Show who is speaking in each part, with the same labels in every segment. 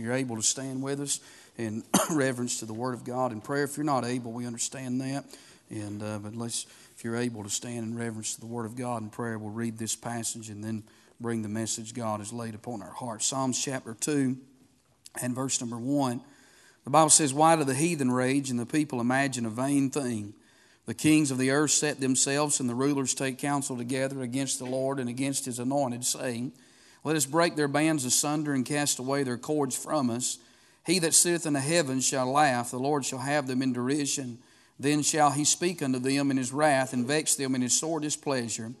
Speaker 1: you're able to stand with us in reverence to the Word of God in prayer. If you're not able, we understand that. And uh, but let's, if you're able to stand in reverence to the Word of God in prayer, we'll read this passage and then bring the message God has laid upon our hearts. Psalms chapter two and verse number one. The Bible says, "Why do the heathen rage and the people imagine a vain thing?" The kings of the earth set themselves, and the rulers take counsel together against the Lord and against his anointed, saying, Let us break their bands asunder and cast away their cords from us. He that sitteth in the heavens shall laugh, the Lord shall have them in derision. Then shall he speak unto them in his wrath, and vex them in his sore displeasure.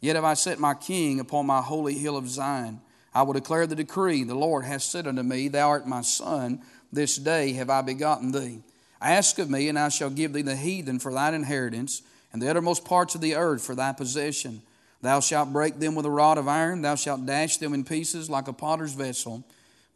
Speaker 1: Yet have I set my king upon my holy hill of Zion. I will declare the decree. The Lord hath said unto me, Thou art my son. This day have I begotten thee. Ask of me, and I shall give thee the heathen for thine inheritance, and the uttermost parts of the earth for thy possession. Thou shalt break them with a rod of iron, thou shalt dash them in pieces like a potter's vessel.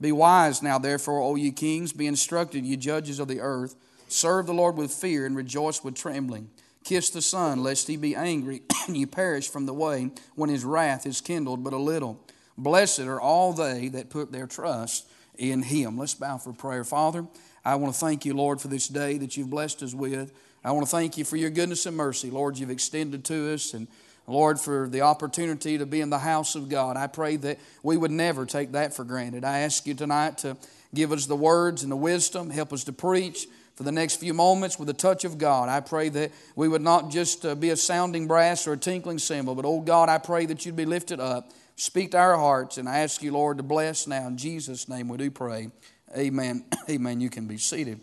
Speaker 1: Be wise now, therefore, O ye kings, be instructed, ye judges of the earth. Serve the Lord with fear and rejoice with trembling. Kiss the Son, lest he be angry and ye perish from the way when his wrath is kindled but a little. Blessed are all they that put their trust in him. Let's bow for prayer. Father, I want to thank you, Lord, for this day that you've blessed us with. I want to thank you for your goodness and mercy, Lord, you've extended to us. And Lord, for the opportunity to be in the house of God. I pray that we would never take that for granted. I ask you tonight to give us the words and the wisdom, help us to preach for the next few moments with the touch of God. I pray that we would not just uh, be a sounding brass or a tinkling cymbal, but, oh God, I pray that you'd be lifted up. Speak to our hearts, and I ask you, Lord, to bless now. In Jesus' name we do pray. Amen. Amen. You can be seated.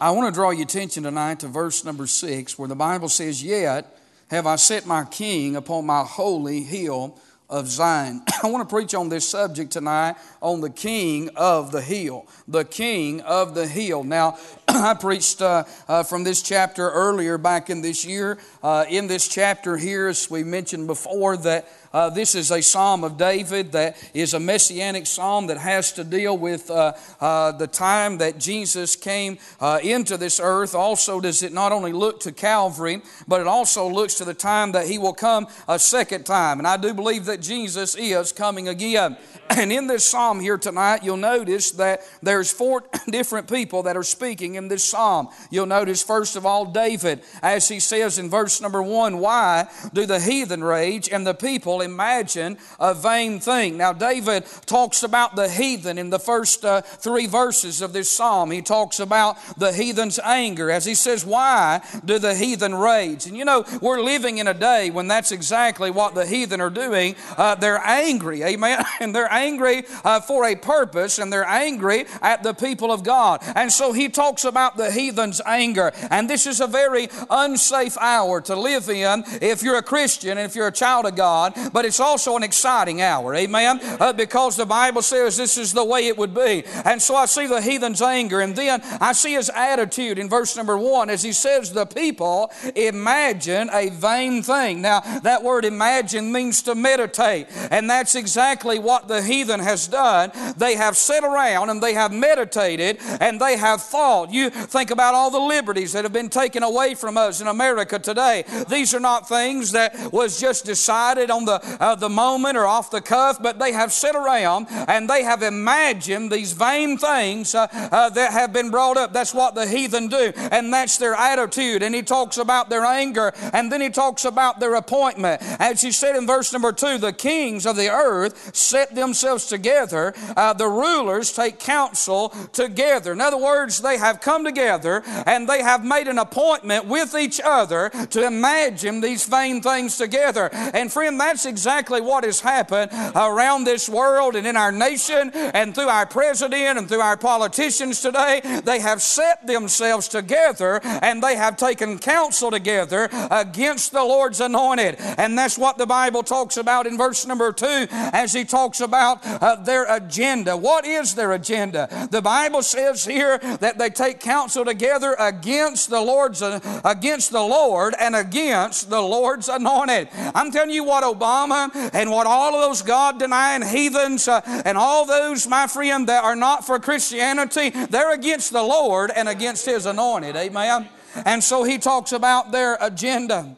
Speaker 1: I want to draw your attention tonight to verse number six, where the Bible says, Yet have I set my king upon my holy hill of Zion. I want to preach on this subject tonight on the king of the hill. The king of the hill. Now, I preached uh, uh, from this chapter earlier back in this year. Uh, in this chapter here, as we mentioned before, that uh, this is a psalm of David that is a messianic psalm that has to deal with uh, uh, the time that Jesus came into this earth. Also, does it not only look to Calvary, but it also looks to the time that he will come a second time. And I do believe that Jesus is coming again. And in this psalm here tonight, you'll notice that there's four different people that are speaking this psalm. You'll notice, first of all, David, as he says in verse number one, Why do the heathen rage and the people imagine a vain thing? Now, David talks about the heathen in the first uh, three verses of this psalm. He talks about the heathen's anger as he says, Why do the heathen rage? And you know, we're living in a day when that's exactly what the heathen are doing. Uh, they're angry, amen? And they're angry uh, for a purpose and they're angry at the people of God. And so he talks about the heathen's anger. And this is a very unsafe hour to live in if you're a Christian and if you're a child of God, but it's also an exciting hour, amen? Uh, because the Bible says this is the way it would be. And so I see the heathen's anger, and then I see his attitude in verse number one as he says, The people imagine a vain thing. Now, that word imagine means to meditate, and that's exactly what the heathen has done. They have sat around and they have meditated and they have thought. You think about all the liberties that have been taken away from us in America today. These are not things that was just decided on the, uh, the moment or off the cuff, but they have sat around and they have imagined these vain things uh, uh, that have been brought up. That's what the heathen do, and that's their attitude. And he talks about their anger, and then he talks about their appointment. As he said in verse number two, the kings of the earth set themselves themselves together, uh, the rulers take counsel together. In other words, they have come together and they have made an appointment with each other to imagine these vain things together. And friend, that's exactly what has happened around this world and in our nation and through our president and through our politicians today. They have set themselves together and they have taken counsel together against the Lord's anointed. And that's what the Bible talks about in verse number two as he talks about uh, their agenda. What is their agenda? The Bible says here that they take counsel together against the Lord's against the Lord and against the Lord's anointed. I'm telling you what Obama and what all of those God denying heathens uh, and all those, my friend, that are not for Christianity, they're against the Lord and against His anointed. Amen. And so he talks about their agenda.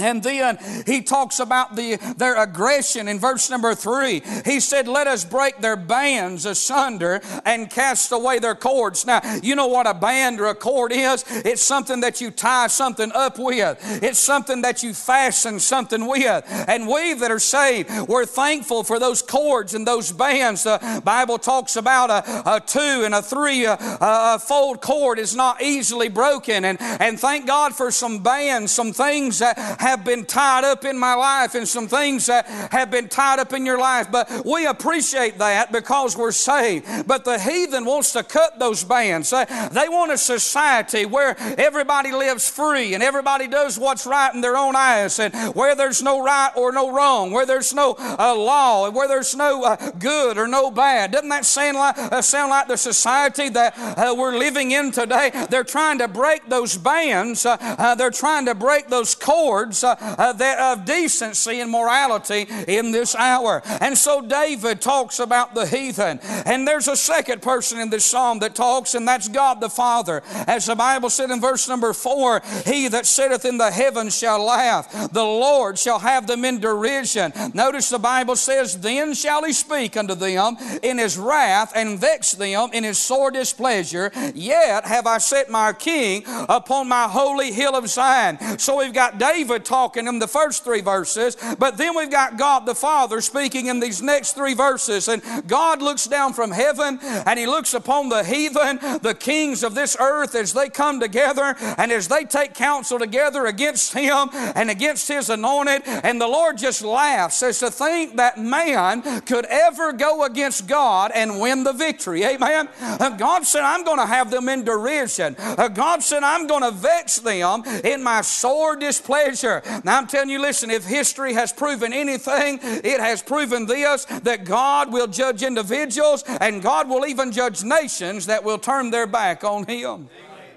Speaker 1: And then he talks about the, their aggression in verse number three. He said, Let us break their bands asunder and cast away their cords. Now, you know what a band or a cord is? It's something that you tie something up with, it's something that you fasten something with. And we that are saved, we're thankful for those cords and those bands. The Bible talks about a, a two and a three a, a fold cord is not easily broken. And, and thank God for some bands, some things that have been tied up in my life and some things that have been tied up in your life. But we appreciate that because we're saved. But the heathen wants to cut those bands. They want a society where everybody lives free and everybody does what's right in their own eyes and where there's no right or no wrong, where there's no uh, law, and where there's no uh, good or no bad. Doesn't that sound like, uh, sound like the society that uh, we're living in today? They're trying to break those bands, uh, uh, they're trying to break those cords uh, uh, of decency and morality in this hour. And so David talks about the heathen. And there's a second person in this psalm that talks, and that's God the Father. As the Bible said in verse number four, He that sitteth in the heavens shall laugh, the Lord shall have them in derision. Notice the Bible says, Then shall he speak unto them in his wrath and vex them in his sore displeasure. Yet have I set my king upon my holy hill of Zion. So we've got David talking in the first three verses, but then we've got God the Father speaking in these next three verses. And God looks down from heaven and He looks upon the heathen, the kings of this earth, as they come together and as they take counsel together against Him and against His anointed. And the Lord just laughs as to think that man could ever go against God and win the victory. Amen. Uh, God said, I'm going to have them in derision. Uh, God said, I'm going to vex them in my sore displeasure future. Now I'm telling you, listen, if history has proven anything, it has proven this that God will judge individuals and God will even judge nations that will turn their back on Him.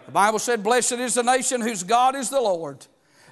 Speaker 1: The Bible said, Blessed is the nation whose God is the Lord.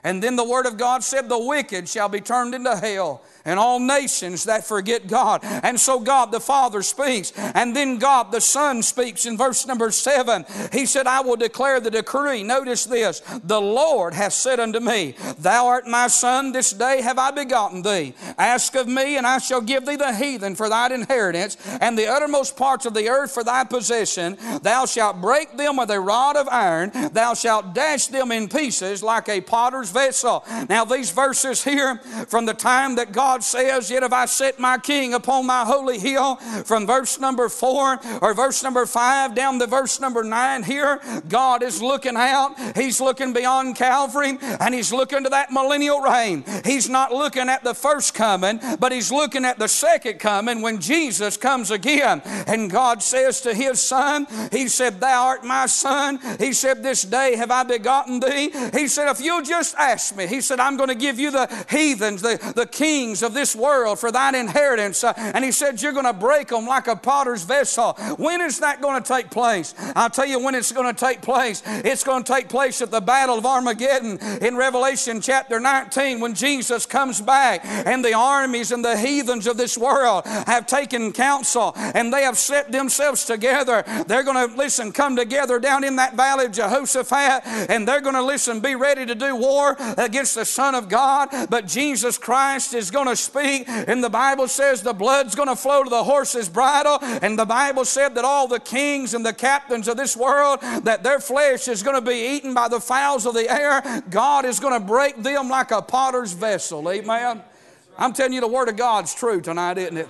Speaker 1: And then the Word of God said, The wicked shall be turned into hell and all nations that forget God. And so God the Father speaks, and then God the Son speaks in verse number seven. He said, I will declare the decree. Notice this the Lord hath said unto me, Thou art my son, this day have I begotten thee. Ask of me, and I shall give thee the heathen for thine inheritance, and the uttermost parts of the earth for thy possession. Thou shalt break them with a rod of iron, thou shalt dash them in pieces like a potter's vessel. Now, these verses here, from the time that God God says, Yet have I set my king upon my holy hill, from verse number four or verse number five down to verse number nine here, God is looking out. He's looking beyond Calvary and he's looking to that millennial reign. He's not looking at the first coming, but he's looking at the second coming when Jesus comes again. And God says to his son, He said, Thou art my son. He said, This day have I begotten thee. He said, If you'll just ask me, He said, I'm going to give you the heathens, the, the kings of this world for thine inheritance. Uh, and he said, You're going to break them like a potter's vessel. When is that going to take place? I'll tell you when it's going to take place. It's going to take place at the Battle of Armageddon in Revelation chapter 19 when Jesus comes back and the armies and the heathens of this world have taken counsel and they have set themselves together. They're going to, listen, come together down in that valley of Jehoshaphat and they're going to, listen, be ready to do war against the Son of God. But Jesus Christ is going to to speak. And the Bible says the blood's going to flow to the horse's bridle. And the Bible said that all the kings and the captains of this world, that their flesh is going to be eaten by the fowls of the air. God is going to break them like a potter's vessel. Amen. I'm telling you, the Word of God's true tonight, isn't it?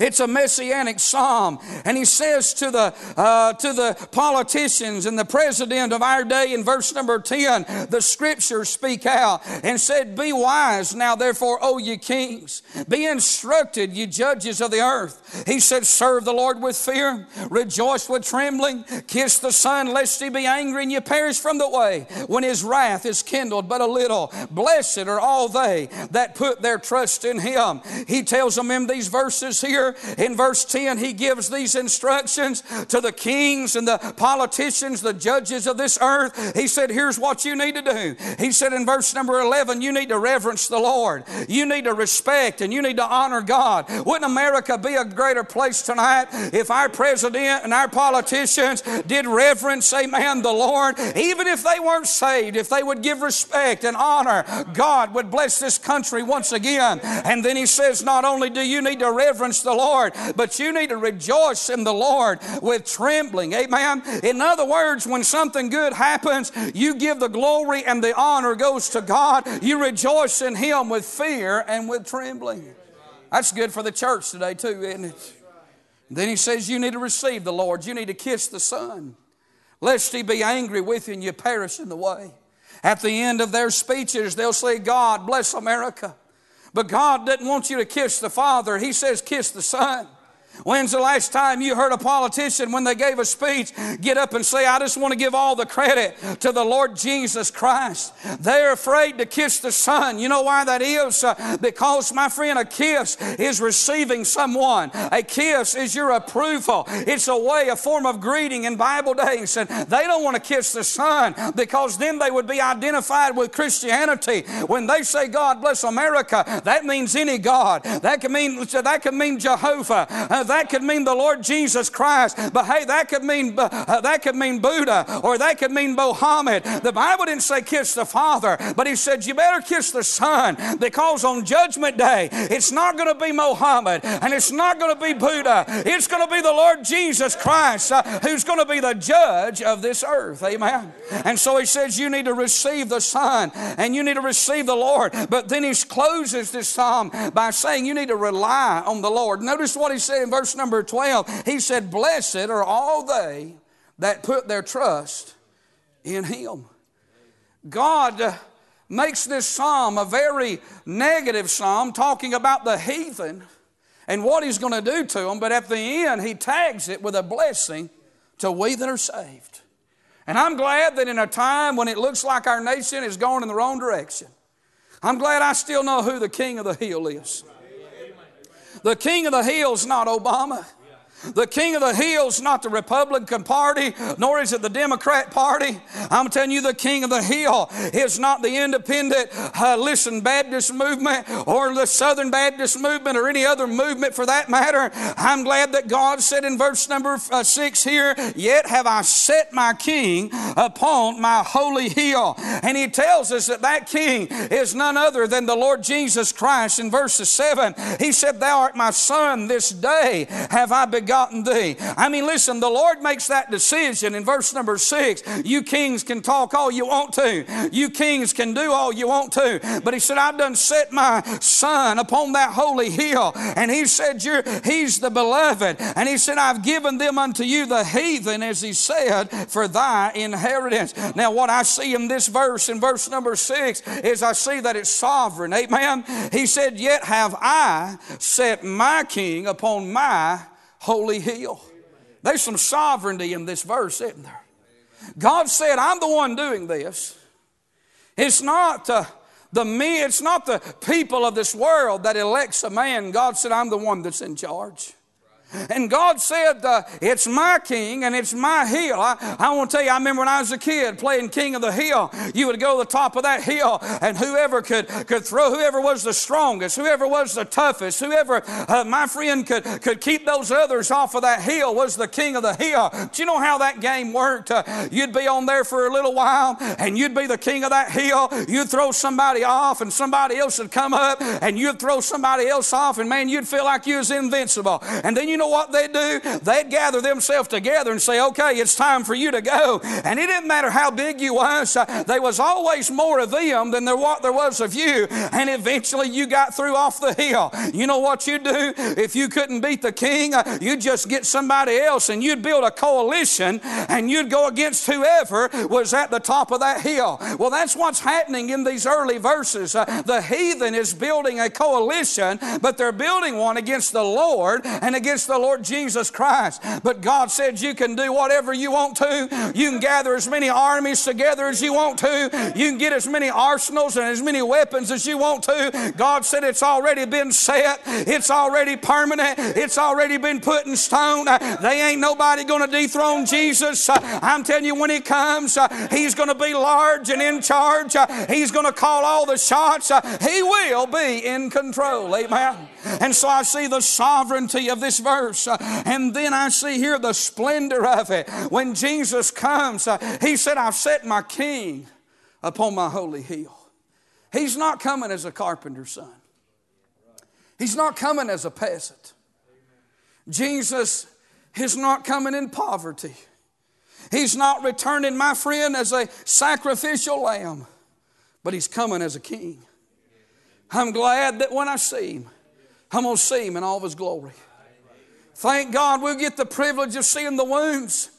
Speaker 1: It's a messianic psalm. And he says to the, uh, to the politicians and the president of our day in verse number 10, the scriptures speak out and said, Be wise now, therefore, O ye kings. Be instructed, ye judges of the earth. He said, Serve the Lord with fear, rejoice with trembling, kiss the Son, lest he be angry and ye perish from the way when his wrath is kindled but a little. Blessed are all they that put their trust in him. He tells them in these verses here in verse 10, he gives these instructions to the kings and the politicians, the judges of this earth. He said, Here's what you need to do. He said in verse number 11, You need to reverence the Lord. You need to respect and you need to honor God. Wouldn't America be a greater place tonight if our president and our politicians did reverence, amen, the Lord? Even if they weren't saved, if they would give respect and honor, God would bless this country once again. And then he says, Not only do you need to reverence the Lord, but you need to rejoice in the Lord with trembling. Amen. In other words, when something good happens, you give the glory and the honor goes to God. You rejoice in Him with fear and with trembling. That's good for the church today, too, isn't it? Then he says, You need to receive the Lord. You need to kiss the Son, lest He be angry with you and you perish in the way. At the end of their speeches, they'll say, God bless America. But God doesn't want you to kiss the Father, He says, kiss the Son. When's the last time you heard a politician, when they gave a speech, get up and say, I just want to give all the credit to the Lord Jesus Christ? They're afraid to kiss the Son. You know why that is? Uh, because, my friend, a kiss is receiving someone. A kiss is your approval. It's a way, a form of greeting in Bible days. And they don't want to kiss the Son because then they would be identified with Christianity. When they say, God bless America, that means any God. That can mean, that can mean Jehovah. Uh, that could mean the Lord Jesus Christ. But hey, that could mean uh, that could mean Buddha or that could mean Mohammed. The Bible didn't say kiss the Father, but He said you better kiss the Son because on Judgment Day it's not going to be Mohammed and it's not going to be Buddha. It's going to be the Lord Jesus Christ uh, who's going to be the judge of this earth. Amen. And so He says you need to receive the Son and you need to receive the Lord. But then He closes this psalm by saying you need to rely on the Lord. Notice what He said in verse number 12, he said, Blessed are all they that put their trust in him. God makes this psalm a very negative psalm, talking about the heathen and what he's going to do to them, but at the end, he tags it with a blessing to we that are saved. And I'm glad that in a time when it looks like our nation is going in the wrong direction, I'm glad I still know who the king of the hill is. The king of the hill is not Obama. The king of the hills, not the Republican Party, nor is it the Democrat Party. I'm telling you, the king of the hill is not the independent, uh, listen, Baptist movement or the Southern Baptist movement or any other movement for that matter. I'm glad that God said in verse number uh, six here, Yet have I set my king upon my holy hill. And he tells us that that king is none other than the Lord Jesus Christ. In verse seven, he said, Thou art my son, this day have I begotten thee. I mean, listen, the Lord makes that decision in verse number six. You kings can talk all you want to, you kings can do all you want to. But he said, I've done set my son upon that holy hill. And he said, You're, He's the beloved. And he said, I've given them unto you the heathen, as he said, for thy inheritance. Now, what I see in this verse, in verse number six, is I see that it's sovereign. Amen. He said, Yet have I set my king upon my holy hill. There's some sovereignty in this verse, isn't there? God said, I'm the one doing this. It's not uh, the me, it's not the people of this world that elects a man. God said, I'm the one that's in charge. And God said, uh, It's my king and it's my hill. I, I want to tell you, I remember when I was a kid playing King of the Hill, you would go to the top of that hill, and whoever could, could throw, whoever was the strongest, whoever was the toughest, whoever, uh, my friend, could, could keep those others off of that hill was the king of the hill. Do you know how that game worked? Uh, you'd be on there for a little while, and you'd be the king of that hill. You'd throw somebody off, and somebody else would come up, and you'd throw somebody else off, and man, you'd feel like you was invincible. And then you know know what they'd do? They'd gather themselves together and say, okay, it's time for you to go. And it didn't matter how big you was, uh, there was always more of them than there what there was of you. And eventually you got through off the hill. You know what you'd do? If you couldn't beat the king, uh, you'd just get somebody else and you'd build a coalition and you'd go against whoever was at the top of that hill. Well, that's what's happening in these early verses. Uh, the heathen is building a coalition, but they're building one against the Lord and against the the Lord Jesus Christ. But God said you can do whatever you want to. You can gather as many armies together as you want to. You can get as many arsenals and as many weapons as you want to. God said it's already been set. It's already permanent. It's already been put in stone. They ain't nobody going to dethrone Jesus. I'm telling you, when He comes, He's going to be large and in charge. He's going to call all the shots. He will be in control. Amen. And so I see the sovereignty of this verse. Uh, and then I see here the splendor of it. When Jesus comes, uh, He said, I've set my king upon my holy hill. He's not coming as a carpenter's son. He's not coming as a peasant. Jesus is not coming in poverty. He's not returning, my friend, as a sacrificial lamb, but he's coming as a king. I'm glad that when I see him, I'm going to see him in all of his glory. Thank God we'll get the privilege of seeing the wounds,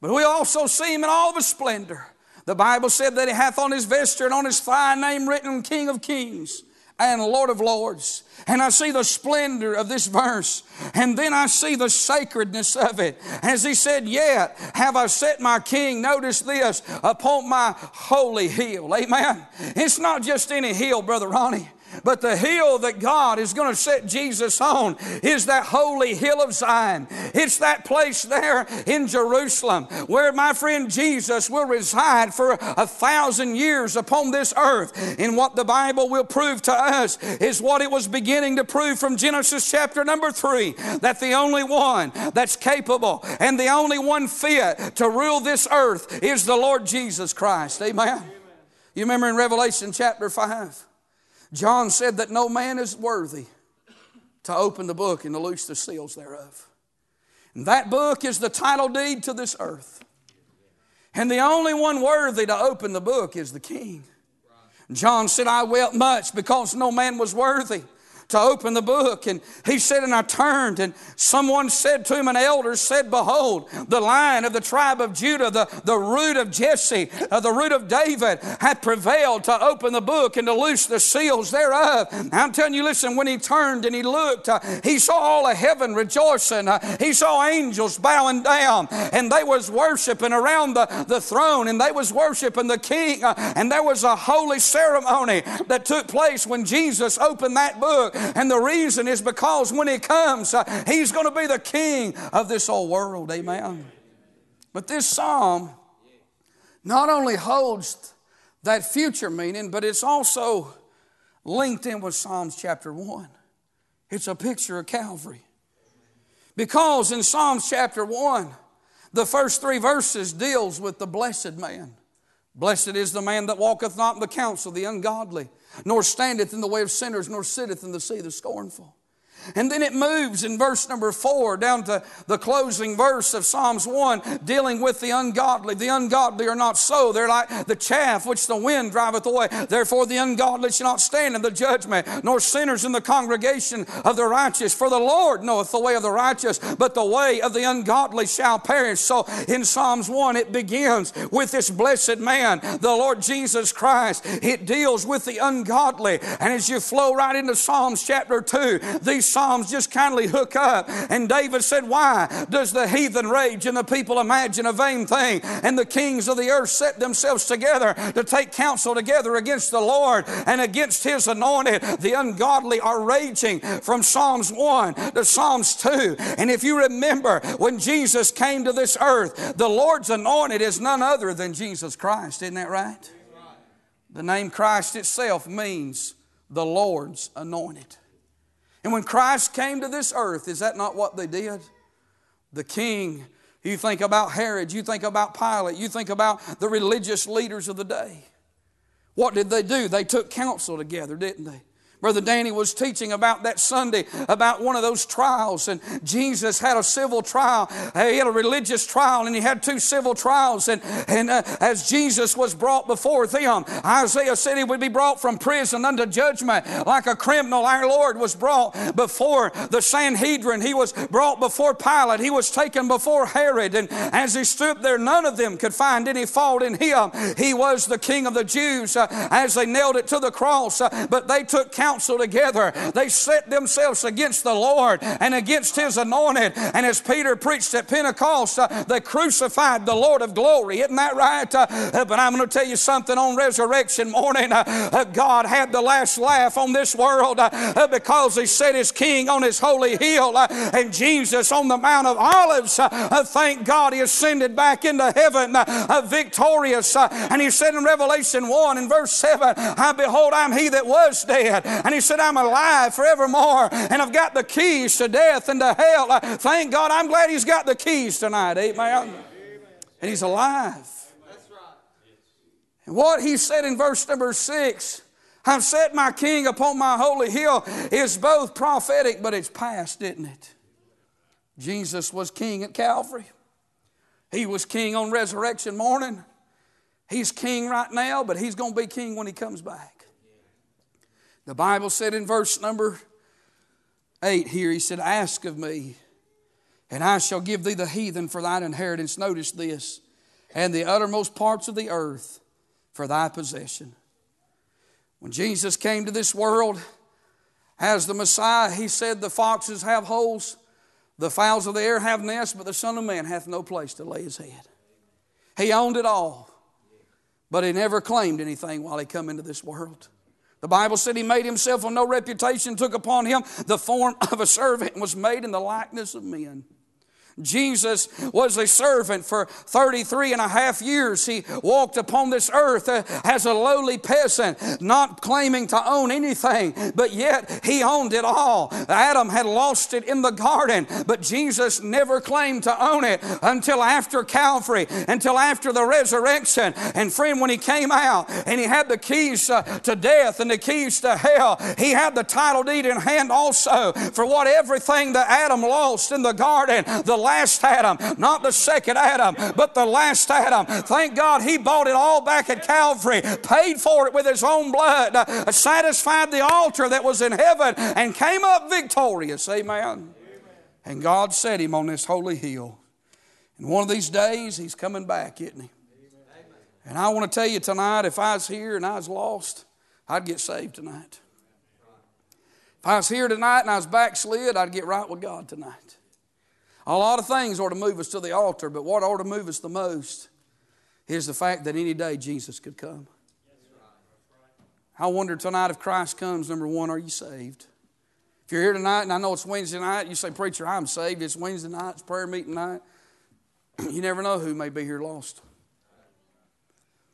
Speaker 1: but we also see him in all of his splendor. The Bible said that he hath on his vesture and on his thigh name written King of Kings and Lord of Lords. And I see the splendor of this verse. And then I see the sacredness of it. As he said, Yet have I set my king, notice this, upon my holy hill. Amen. It's not just any hill, Brother Ronnie. But the hill that God is going to set Jesus on is that holy hill of Zion. It's that place there in Jerusalem where my friend Jesus will reside for a thousand years upon this earth. And what the Bible will prove to us is what it was beginning to prove from Genesis chapter number three that the only one that's capable and the only one fit to rule this earth is the Lord Jesus Christ. Amen. You remember in Revelation chapter 5? John said that no man is worthy to open the book and to loose the seals thereof. And that book is the title deed to this earth. And the only one worthy to open the book is the king. John said, I wept much because no man was worthy to open the book. And he said, and I turned, and someone said to him, an elder said, Behold, the lion of the tribe of Judah, the, the root of Jesse, uh, the root of David, had prevailed to open the book and to loose the seals thereof. I'm telling you, listen, when he turned and he looked, uh, he saw all of heaven rejoicing. Uh, he saw angels bowing down, and they was worshiping around the, the throne, and they was worshiping the king. Uh, and there was a holy ceremony that took place when Jesus opened that book. And the reason is because when He comes, uh, He's going to be the King of this whole world. Amen. But this psalm not only holds that future meaning, but it's also linked in with Psalms chapter 1. It's a picture of Calvary. Because in Psalms chapter 1, the first three verses deals with the blessed man. Blessed is the man that walketh not in the counsel of the ungodly, nor standeth in the way of sinners, nor sitteth in the seat of the scornful. And then it moves in verse number four down to the closing verse of Psalms 1, dealing with the ungodly. The ungodly are not so. They're like the chaff which the wind driveth away. Therefore, the ungodly shall not stand in the judgment, nor sinners in the congregation of the righteous. For the Lord knoweth the way of the righteous, but the way of the ungodly shall perish. So in Psalms 1, it begins with this blessed man, the Lord Jesus Christ. It deals with the ungodly. And as you flow right into Psalms chapter 2, these Psalms just kindly hook up. And David said, Why does the heathen rage and the people imagine a vain thing? And the kings of the earth set themselves together to take counsel together against the Lord and against his anointed. The ungodly are raging from Psalms 1 to Psalms 2. And if you remember when Jesus came to this earth, the Lord's anointed is none other than Jesus Christ. Isn't that right? The name Christ itself means the Lord's anointed. And when Christ came to this earth, is that not what they did? The king, you think about Herod, you think about Pilate, you think about the religious leaders of the day. What did they do? They took counsel together, didn't they? Brother Danny was teaching about that Sunday about one of those trials, and Jesus had a civil trial. He had a religious trial, and he had two civil trials. And, and uh, as Jesus was brought before them, Isaiah said he would be brought from prison unto judgment like a criminal. Our Lord was brought before the Sanhedrin, he was brought before Pilate, he was taken before Herod. And as he stood there, none of them could find any fault in him. He was the King of the Jews uh, as they nailed it to the cross, uh, but they took counsel counsel together. They set themselves against the Lord and against His anointed. And as Peter preached at Pentecost, uh, they crucified the Lord of glory. Isn't that right? Uh, uh but I'm going to tell you something on resurrection morning. Uh, uh, God had the last laugh on this world because He set His King on His holy hill and Jesus on the Mount of Olives. Thank God He ascended back into heaven victorious. And He said in Revelation 1 in verse 7, I behold, I'm He that was dead. And He said, I'm alive forevermore. And I've got the keys to death and to hell. Uh, thank God I'm glad He's got the keys tonight. Amen. And He's alive. And what He said in verse number 6 I've set my king upon my holy hill is both prophetic, but it's past, isn't it? Jesus was king at Calvary. He was king on resurrection morning. He's king right now, but he's going to be king when he comes back. The Bible said in verse number 8 here, he said, Ask of me, and I shall give thee the heathen for thine inheritance. Notice this, and the uttermost parts of the earth for thy possession. When Jesus came to this world as the Messiah, he said, The foxes have holes, the fowls of the air have nests, but the Son of Man hath no place to lay his head. He owned it all, but he never claimed anything while he come into this world. The Bible said he made himself of no reputation, took upon him the form of a servant, and was made in the likeness of men. Jesus was a servant for 33 and a half years. He walked upon this earth uh, as a lowly peasant, not claiming to own anything, but yet he owned it all. Adam had lost it in the garden, but Jesus never claimed to own it until after Calvary, until after the resurrection. And friend, when he came out and he had the keys uh, to death and the keys to hell, he had the title deed in hand also for what everything that Adam lost in the garden, the last Adam, not the second Adam, but the last Adam. Thank God he bought it all back at Calvary, paid for it with his own blood, uh, satisfied the altar that was in heaven, and came up victorious. Amen. And God set him on this holy hill. And one of these days, he's coming back, isn't he? And I want to tell you tonight if I was here and I was lost, I'd get saved tonight. If I was here tonight and I was backslid, I'd get right with God tonight. A lot of things ought to move us to the altar, but what ought to move us the most is the fact that any day Jesus could come. I wonder tonight if Christ comes, number one, are you saved? If you're here tonight and I know it's Wednesday night, you say, Preacher, I'm saved. It's Wednesday night, it's prayer meeting night. you never know who may be here lost.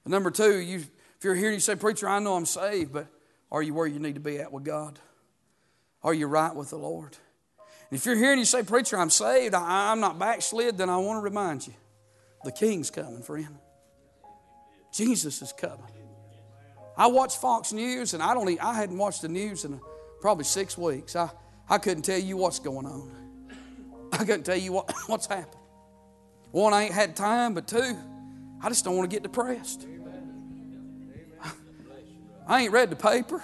Speaker 1: But number two, you, if you're here and you say, Preacher, I know I'm saved, but are you where you need to be at with God? Are you right with the Lord? If you're here and you say, Preacher, I'm saved, I, am not backslid, then I want to remind you the King's coming, friend. Jesus is coming. I watch Fox News, and I don't. I hadn't watched the news in probably six weeks. I, I couldn't tell you what's going on. I couldn't tell you what, what's happened. One, I ain't had time, but two, I just don't want to get depressed. I ain't read the paper.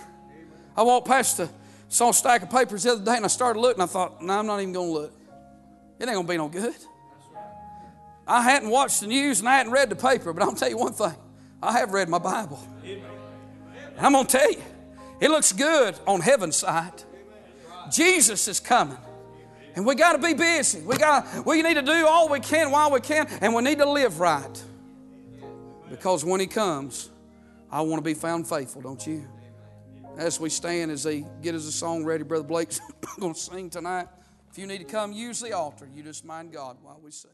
Speaker 1: I walked past the Saw a stack of papers the other day and I started looking. I thought, no, I'm not even going to look. It ain't going to be no good. I hadn't watched the news and I hadn't read the paper, but I'll tell you one thing I have read my Bible. And I'm going to tell you, it looks good on heaven's side. Jesus is coming. And we got to be busy. We got we need to do all we can while we can, and we need to live right. Because when he comes, I want to be found faithful, don't you? As we stand, as they get us a song ready, Brother Blake's going to sing tonight. If you need to come use the altar, you just mind God while we sing.